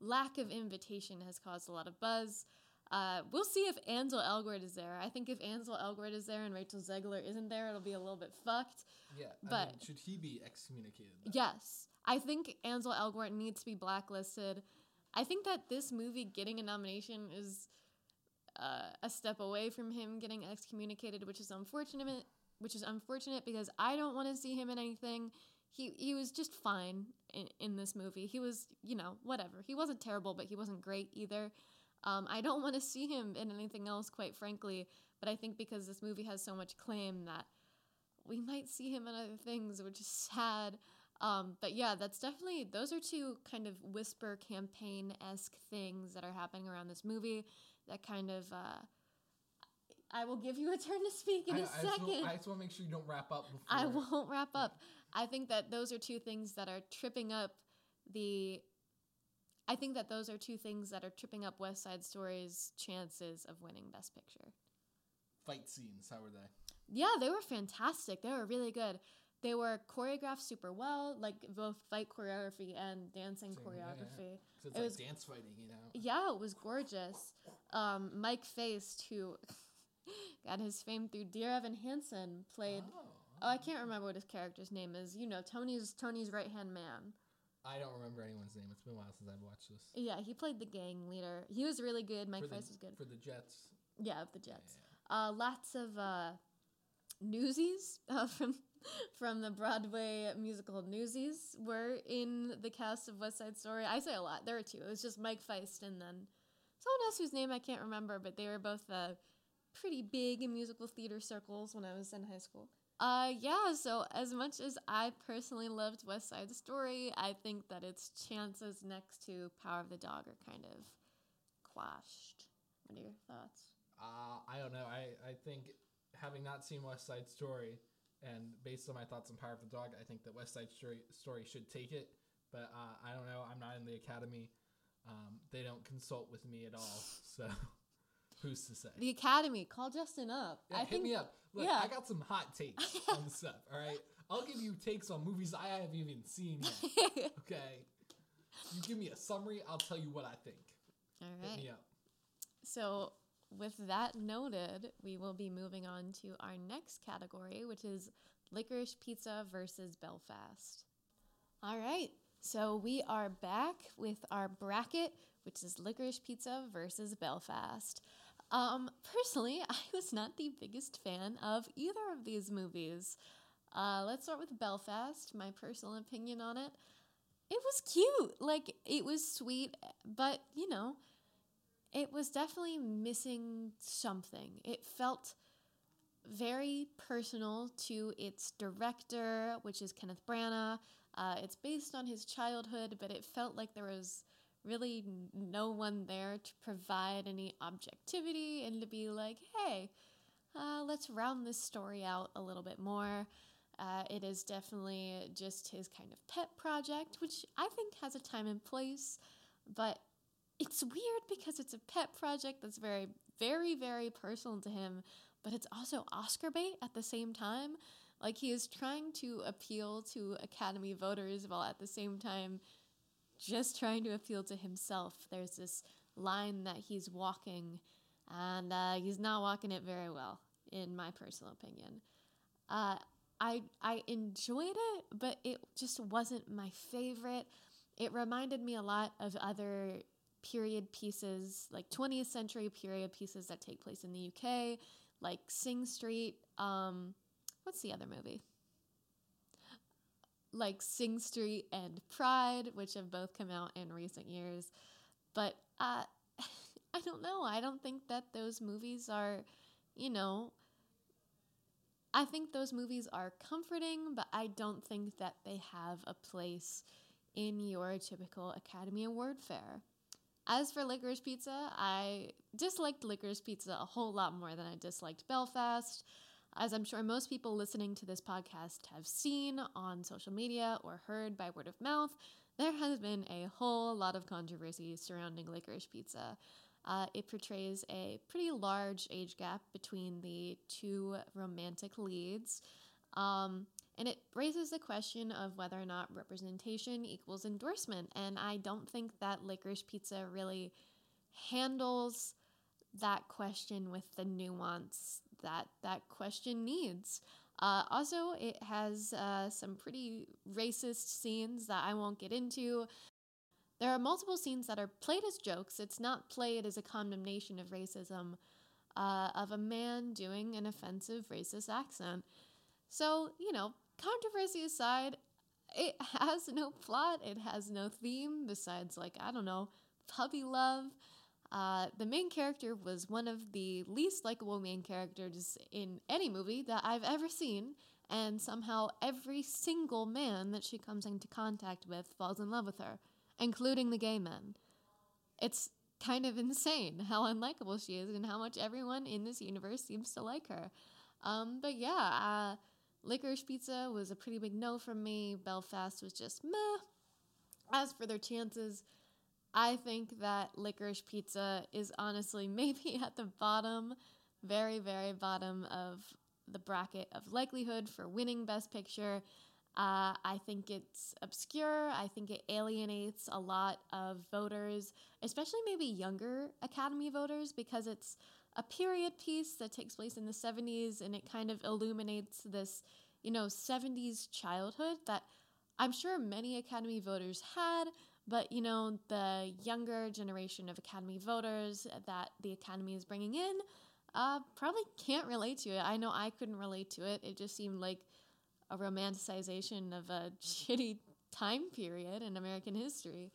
lack of invitation has caused a lot of buzz. Uh, we'll see if Ansel Elgort is there. I think if Ansel Elgort is there and Rachel Zegler isn't there, it'll be a little bit fucked. Yeah. I But- mean, should he be excommunicated? though? Yes, I think Ansel Elgort needs to be blacklisted. I think that this movie getting a nomination is uh, a step away from him getting excommunicated, which is unfortunate. Which is unfortunate because I don't want to see him in anything. He he was just fine in, in this movie. He was you know whatever. He wasn't terrible, but he wasn't great either. Um, I don't want to see him in anything else, quite frankly. But I think because this movie has so much claim that we might see him in other things, which is sad. Um, but yeah, that's definitely those are two kind of whisper campaign esque things that are happening around this movie. That kind of uh, I will give you a turn to speak in I, a I just second. want- I just want to make sure you don't wrap up before. I won't wrap up. I think that those are two things that are tripping up the. I think that those are two things that are tripping up West Side Story's chances of winning Best Picture. Fight scenes. How were they? Yeah, they were fantastic. They were really good. They were choreographed super well, like both fight choreography and dancing Same, yeah, yeah. choreography. It's It like was- dance fighting, you know. Yeah, it was gorgeous. Um, Mike Faist, who got his fame through Dear Evan Hansen, played. Oh, Oh, I can't remember what his character's name is. You know, Tony's Tony's right hand man. I don't remember anyone's name. It's been a while since I've watched this. Yeah, he played the gang leader. He was really good. Mike Faist was good. for the Jets. Yeah, of the Jets. Yeah. Uh, lots of uh, Newsies uh, from from the Broadway musical Newsies were in the cast of West Side Story. I say a lot. There were two. It was just Mike Faist and then someone else whose name I can't remember, but they were both uh, pretty big in musical theater circles when I was in high school. Uh, yeah, so as much as I personally loved West Side Story, I think that its chances next to Power of the Dog are kind of quashed. What are your thoughts? Uh, I don't know. I, I think having not seen West Side Story, and based on my thoughts on Power of the Dog, I think that West Side Story, Story should take it. But uh, I don't know. I'm not in the Academy. Um, they don't consult with me at all. So who's to say? The Academy, call Justin up. Yeah, I hit think me up. Look, yeah. I got some hot takes on stuff. All right, I'll give you takes on movies I haven't even seen yet. Okay, you give me a summary, I'll tell you what I think. All Hit me up. So, with that noted, we will be moving on to our next category, which is licorice pizza versus Belfast. All right. So, we are back with our bracket, which is licorice pizza versus Belfast. Um, personally, I was not the biggest fan of either of these movies. Uh, let's start with Belfast, my personal opinion on it. It was cute. Like, it was sweet, but, you know, it was definitely missing something. It felt very personal to its director, which is Kenneth Branagh. Uh, it's based on his childhood, but it felt like there was really no one there to provide any objectivity and to be like, hey, uh, let's round this story out a little bit more. Uh, it is definitely just his kind of pet project, which I think has a time and place, but it's weird because it's a pet project that's very, very, very personal to him, but it's also Oscar bait at the same time. Like he is trying to appeal to Academy voters while at the same time just trying to appeal to himself. There's this line that he's walking, and uh, he's not walking it very well, in my personal opinion. Uh, I I enjoyed it, but it just wasn't my favorite. It reminded me a lot of other period pieces, like 20th century period pieces that take place in the UK, like Sing Street. Um, what's the other movie? Like Sing Street and Pride, which have both come out in recent years. But uh, I don't know. I don't think that those movies are, you know, I think those movies are comforting, but I don't think that they have a place in your typical Academy Award fare. As for Licorice Pizza, I disliked Licorice Pizza a whole lot more than I disliked Belfast. As I'm sure most people listening to this podcast have seen on social media or heard by word of mouth, there has been a whole lot of controversy surrounding Licorice Pizza. Uh, it portrays a pretty large age gap between the two romantic leads. Um, and it raises the question of whether or not representation equals endorsement. And I don't think that Licorice Pizza really handles that question with the nuance that that question needs. Uh, also, it has uh, some pretty racist scenes that I won't get into. There are multiple scenes that are played as jokes. It's not played as a condemnation of racism, uh, of a man doing an offensive racist accent. So, you know, controversy aside, it has no plot, it has no theme besides, like, I don't know, puppy love. Uh, the main character was one of the least likable main characters in any movie that I've ever seen, and somehow every single man that she comes into contact with falls in love with her, including the gay men. It's kind of insane how unlikable she is and how much everyone in this universe seems to like her. Um, but yeah, uh, Licorice Pizza was a pretty big no from me. Belfast was just meh. As for their chances, I think that Licorice Pizza is honestly maybe at the bottom, very, very bottom of the bracket of likelihood for winning Best Picture. Uh, I think it's obscure. I think it alienates a lot of voters, especially maybe younger Academy voters, because it's a period piece that takes place in the 70s and it kind of illuminates this, you know, 70s childhood that I'm sure many Academy voters had, but you know, the younger generation of Academy voters that the Academy is bringing in uh, probably can't relate to it. I know I couldn't relate to it. It just seemed like a romanticization of a shitty time period in American history.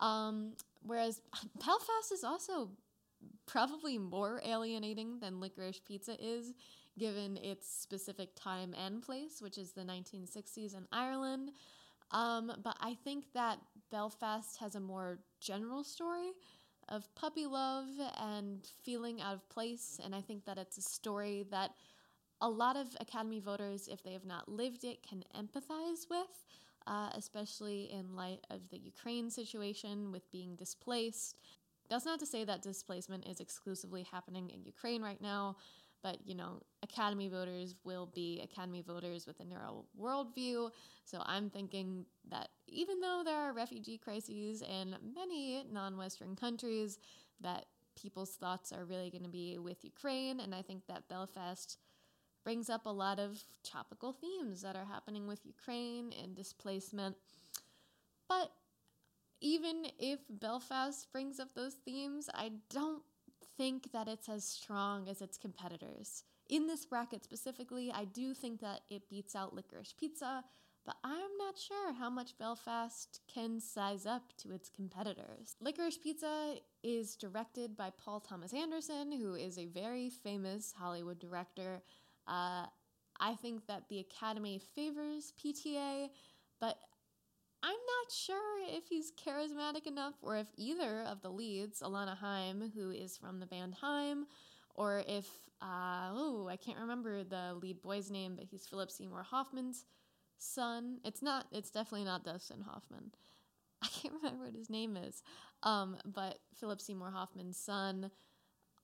Um, whereas Belfast is also probably more alienating than Licorice Pizza is, given its specific time and place, which is the 1960s in Ireland. Um, but I think that Belfast has a more general story. of puppy love and feeling out of place. And I think that it's a story that a lot of Academy voters, if they have not lived it, can empathize with, uh, especially in light of the Ukraine situation with being displaced. That's not to say that displacement is exclusively happening in Ukraine right now, but you know, Academy voters will be Academy voters with a narrow worldview. So I'm thinking that even though there are refugee crises in many non Western countries, that people's thoughts are really going to be with Ukraine. And I think that Belfast brings up a lot of topical themes that are happening with Ukraine and displacement. But even if Belfast brings up those themes, I don't think that it's as strong as its competitors. In this bracket specifically, I do think that it beats out Licorice Pizza, but I'm not sure how much Belfast can size up to its competitors. Licorice Pizza is directed by Paul Thomas Anderson, who is a very famous Hollywood director. Uh, I think that the Academy favors PTA, but I'm not sure if he's charismatic enough or if either of the leads, Alana Haim, who is from the band Haim, or if, uh, oh, I can't remember the lead boy's name, but he's Philip Seymour Hoffman's son. It's not, it's definitely not Dustin Hoffman. I can't remember what his name is. Um, but Philip Seymour Hoffman's son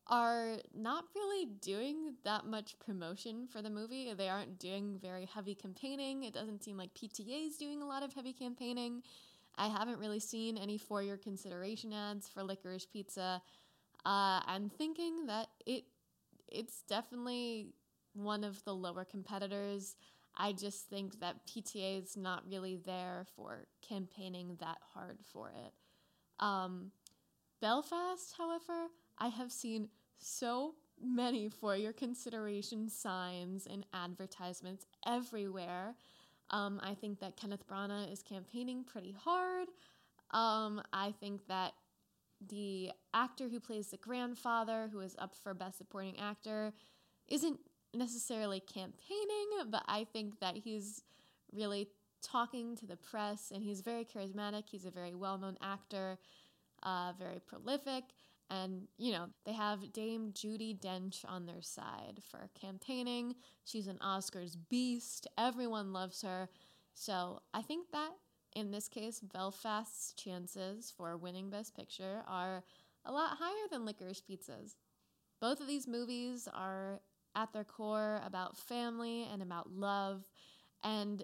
are not really doing that much promotion for the movie. They aren't doing very heavy campaigning. It doesn't seem like PTA is doing a lot of heavy campaigning. I haven't really seen any for your consideration ads for Licorice Pizza. Uh, I'm thinking that it it's definitely one of the lower competitors. I just think that PTA is not really there for campaigning that hard for it. Um, Belfast, however, I have seen so many for your consideration signs and advertisements everywhere. Um, I think that Kenneth Branagh is campaigning pretty hard. Um, I think that the actor who plays the grandfather, who is up for Best Supporting Actor, isn't necessarily campaigning, but I think that he's really talking to the press and he's very charismatic. He's a very well known actor, uh, very prolific. And, you know, they have Dame Judi Dench on their side for campaigning. She's an Oscars beast. Everyone loves her. So I think that in this case, Belfast's chances for winning Best Picture are a lot higher than Licorice Pizza's. Both of these movies are at their core about family and about love. And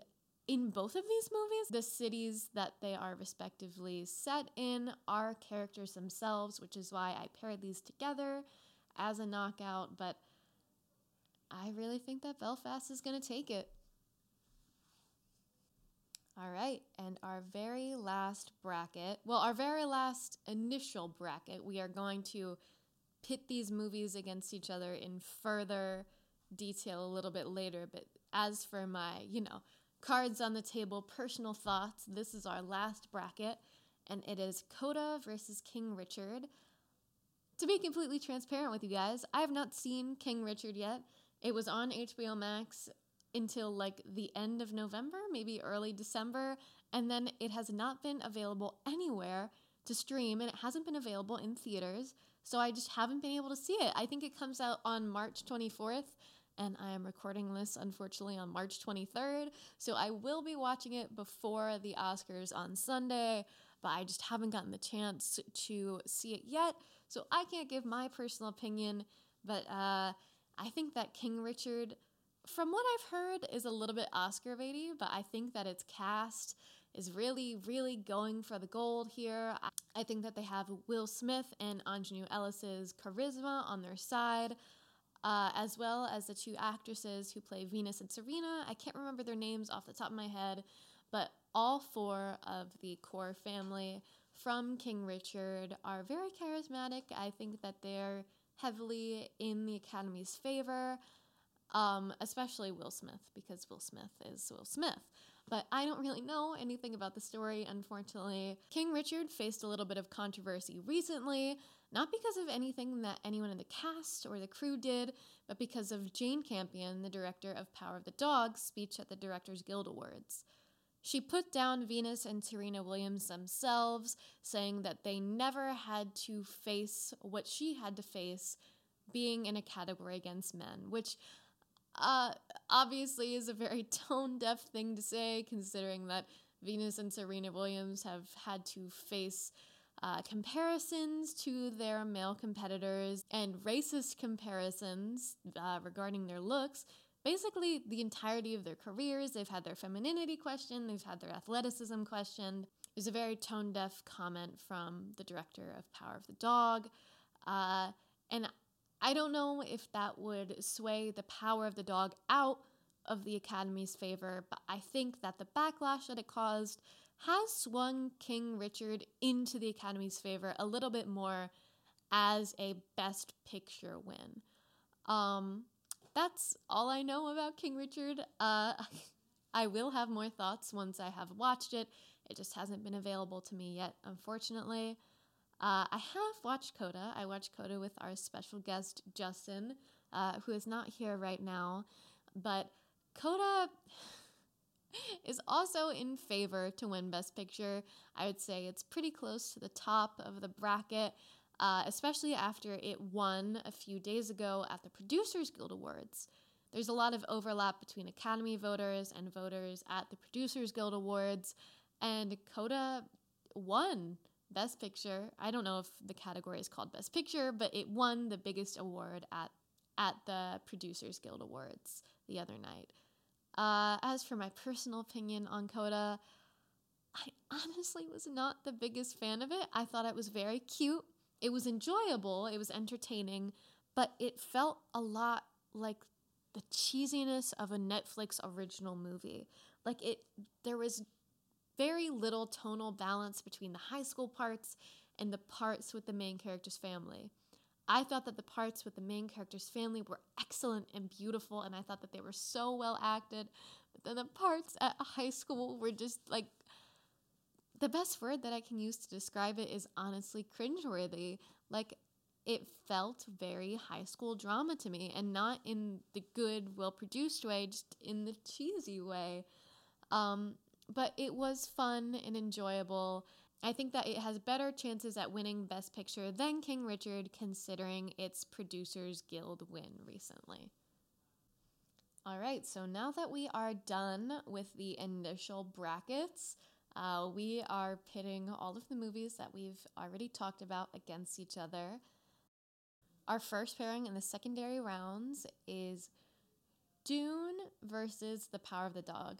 in both of these movies, the cities that they are respectively set in are characters themselves, which is why I paired these together as a knockout. But I really think that Belfast is going to take it. All right, and our very last bracket, well, our very last initial bracket, we are going to pit these movies against each other in further detail a little bit later. But as for my, you know, Cards on the table, personal thoughts. This is our last bracket, and it is Coda versus King Richard. To be completely transparent with you guys, I have not seen King Richard yet. It was on HBO Max until like the end of November, maybe early December, and then it has not been available anywhere to stream, and it hasn't been available in theaters. So I just haven't been able to see it. I think it comes out on March 24th and I am recording this unfortunately on March 23rd. So I will be watching it before the Oscars on Sunday, but I just haven't gotten the chance to see it yet. So I can't give my personal opinion, but uh, I think that King Richard, from what I've heard, is a little bit Oscar baity, but I think that its cast is really, really going for the gold here. I think that they have Will Smith and Aunjanue Ellis's charisma on their side uh, as well as the two actresses who play Venus and Serena. I can't remember their names off the top of my head, but all four of the core family from King Richard are very charismatic. I think that they're heavily in the Academy's favor, um, especially Will Smith, because Will Smith is Will Smith. But I don't really know anything about the story, unfortunately. King Richard faced a little bit of controversy recently not because of anything that anyone in the cast or the crew did, but because of Jane Campion, the director of Power of the Dog, speech at the Directors Guild Awards. She put down Venus and Serena Williams themselves, saying that they never had to face what she had to face being in a category against men, which uh, obviously is a very tone deaf thing to say, considering that Venus and Serena Williams have had to face uh, comparisons to their male competitors and racist comparisons uh, regarding their looks. Basically, the entirety of their careers, they've had their femininity questioned, they've had their athleticism questioned. It was a very tone deaf comment from the director of Power of the Dog. Uh, and I don't know if that would sway the Power of the Dog out of the Academy's favor, but I think that the backlash that it caused has swung King Richard into the Academy's favor a little bit more as a Best Picture win. Um, that's all I know about King Richard. Uh, I will have more thoughts once I have watched it. It just hasn't been available to me yet, unfortunately. Uh, I have watched Coda. I watched Coda with our special guest, Justin, uh, who is not here right now. But Coda is also in favor to win Best Picture. I would say it's pretty close to the top of the bracket, uh, especially after it won a few days ago at the Producers Guild Awards. There's a lot of overlap between Academy voters and voters at the Producers Guild Awards, and Coda won Best Picture. I don't know if the category is called Best Picture, but it won the biggest award at at the Producers Guild Awards the other night. Uh, as for my personal opinion on Coda, I honestly was not the biggest fan of it. I thought it was very cute. It was enjoyable, it was entertaining, but it felt a lot like the cheesiness of a Netflix original movie. Like it there was very little tonal balance between the high school parts and the parts with the main character's family. I thought that the parts with the main character's family were excellent and beautiful, and I thought that they were so well acted. But then the parts at high school were just like the best word that I can use to describe it is honestly cringeworthy. Like it felt very high school drama to me, and not in the good, well produced way, just in the cheesy way. Um, but it was fun and enjoyable. I think that it has better chances at winning Best Picture than King Richard, considering its Producers Guild win recently. All right, so now that we are done with the initial brackets, uh, we are pitting all of the movies that we've already talked about against each other. Our first pairing in the secondary rounds is Dune versus The Power of the Dog.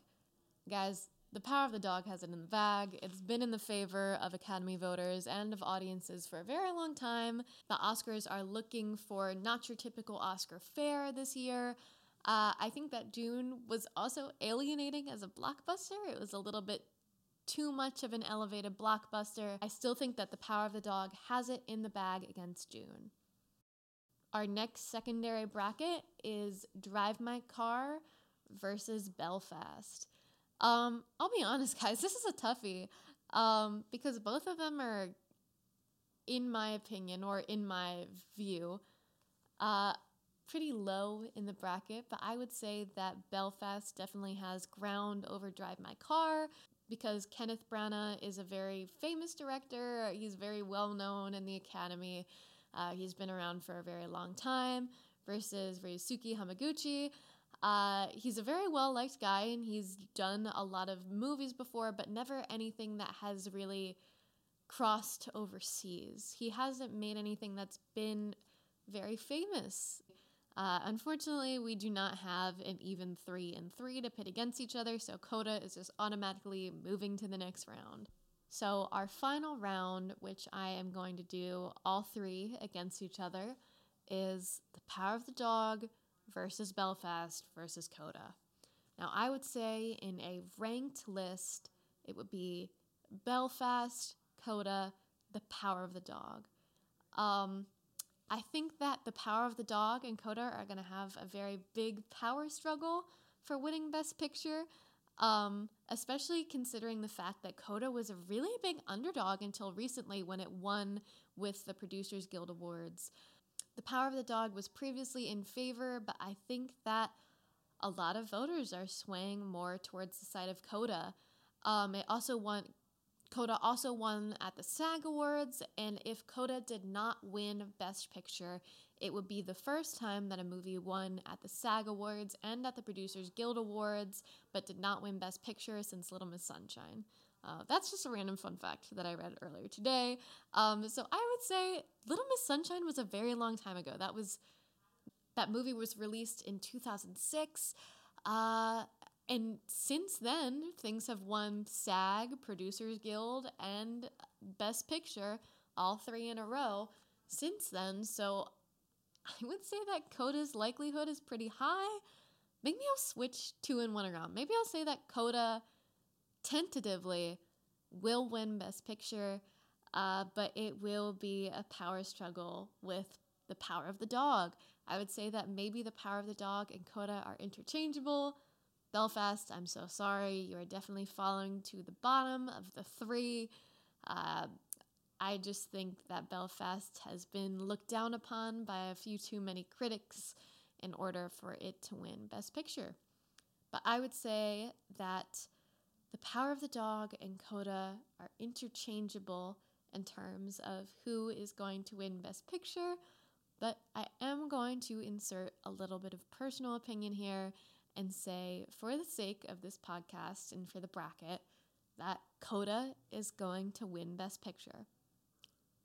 Guys, the Power of the Dog has it in the bag. It's been in the favor of Academy voters and of audiences for a very long time. The Oscars are looking for not your typical Oscar fare this year. Uh, I think that Dune was also alienating as a blockbuster. It was a little bit too much of an elevated blockbuster. I still think that The Power of the Dog has it in the bag against Dune. Our next secondary bracket is Drive My Car versus Belfast. Um, I'll be honest, guys, this is a toughie. Um, because both of them are, in my opinion, or in my view, uh, pretty low in the bracket. But I would say that Belfast definitely has ground over Drive My Car because Kenneth Branagh is a very famous director. He's very well known in the Academy. Uh, he's been around for a very long time. Versus Ryusuke Hamaguchi, uh, he's a very well liked guy and he's done a lot of movies before, but never anything that has really crossed overseas. He hasn't made anything that's been very famous. Uh, unfortunately, we do not have an even three and three to pit against each other, so Coda is just automatically moving to the next round. So, our final round, which I am going to do all three against each other, is The Power of the Dog, versus Belfast versus Coda. Now, I would say in a ranked list, it would be Belfast, Coda, The Power of the Dog. Um, I think that The Power of the Dog and Coda are going to have a very big power struggle for winning Best Picture, um, especially considering the fact that Coda was a really big underdog until recently when it won with the Producers Guild Awards. The power of the dog was previously in favor, but I think that a lot of voters are swaying more towards the side of Coda. Um, it also won. Coda also won at the SAG Awards, and if Coda did not win Best Picture, it would be the first time that a movie won at the SAG Awards and at the Producers Guild Awards, but did not win Best Picture since Little Miss Sunshine. Uh, that's just a random fun fact that I read earlier today. Um, so I would say Little Miss Sunshine was a very long time ago. That was that movie was released in 2006. Uh, and since then, things have won SAG, Producers Guild, and Best Picture, all three in a row since then. So I would say that Coda's likelihood is pretty high. Maybe I'll switch two and one around. Maybe I'll say that Coda tentatively will win Best Picture, uh, but it will be a power struggle with the power of the dog. I would say that maybe the power of the dog and Coda are interchangeable. Belfast, I'm so sorry. You are definitely falling to the bottom of the three. Uh, I just think that Belfast has been looked down upon by a few too many critics in order for it to win Best Picture. But I would say that the power of the dog and Coda are interchangeable in terms of who is going to win Best Picture, but I am going to insert a little bit of personal opinion here and say, for the sake of this podcast and for the bracket, that Coda is going to win Best Picture.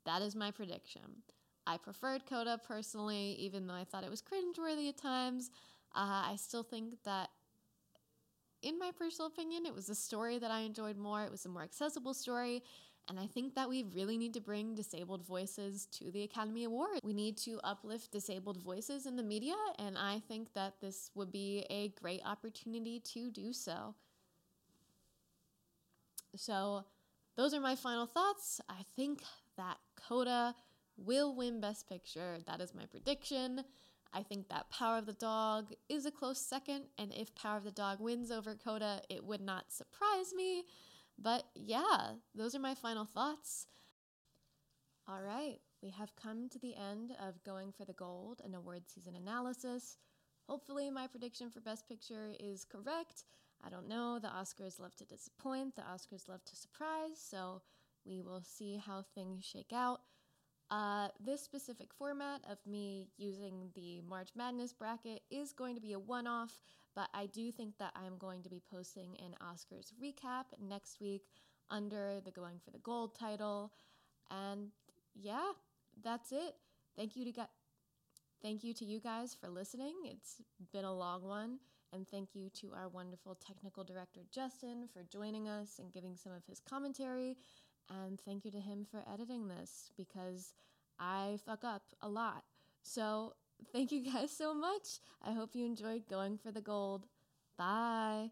That is my prediction. I preferred Coda personally, even though I thought it was cringeworthy at times. Uh, I still think that in my personal opinion, it was a story that I enjoyed more. It was a more accessible story. And I think that we really need to bring disabled voices to the Academy Award. We need to uplift disabled voices in the media, and I think that this would be a great opportunity to do so. So, those are my final thoughts. I think that Coda will win Best Picture. That is my prediction. I think that Power of the Dog is a close second, and if Power of the Dog wins over Coda, it would not surprise me. But yeah, those are my final thoughts. All right, we have come to the end of Going for the Gold, an award season analysis. Hopefully, my prediction for Best Picture is correct. I don't know. The Oscars love to disappoint, the Oscars love to surprise, so we will see how things shake out. Uh, this specific format of me using the March Madness bracket is going to be a one off, but I do think that I'm going to be posting an Oscars recap next week under the Going for the Gold title. And yeah, that's it. Thank you to thank you to you guys for listening. It's been a long one. And thank you to our wonderful technical director, Justin, for joining us and giving some of his commentary. And thank you to him for editing this because I fuck up a lot. So thank you guys so much. I hope you enjoyed going for the gold. Bye.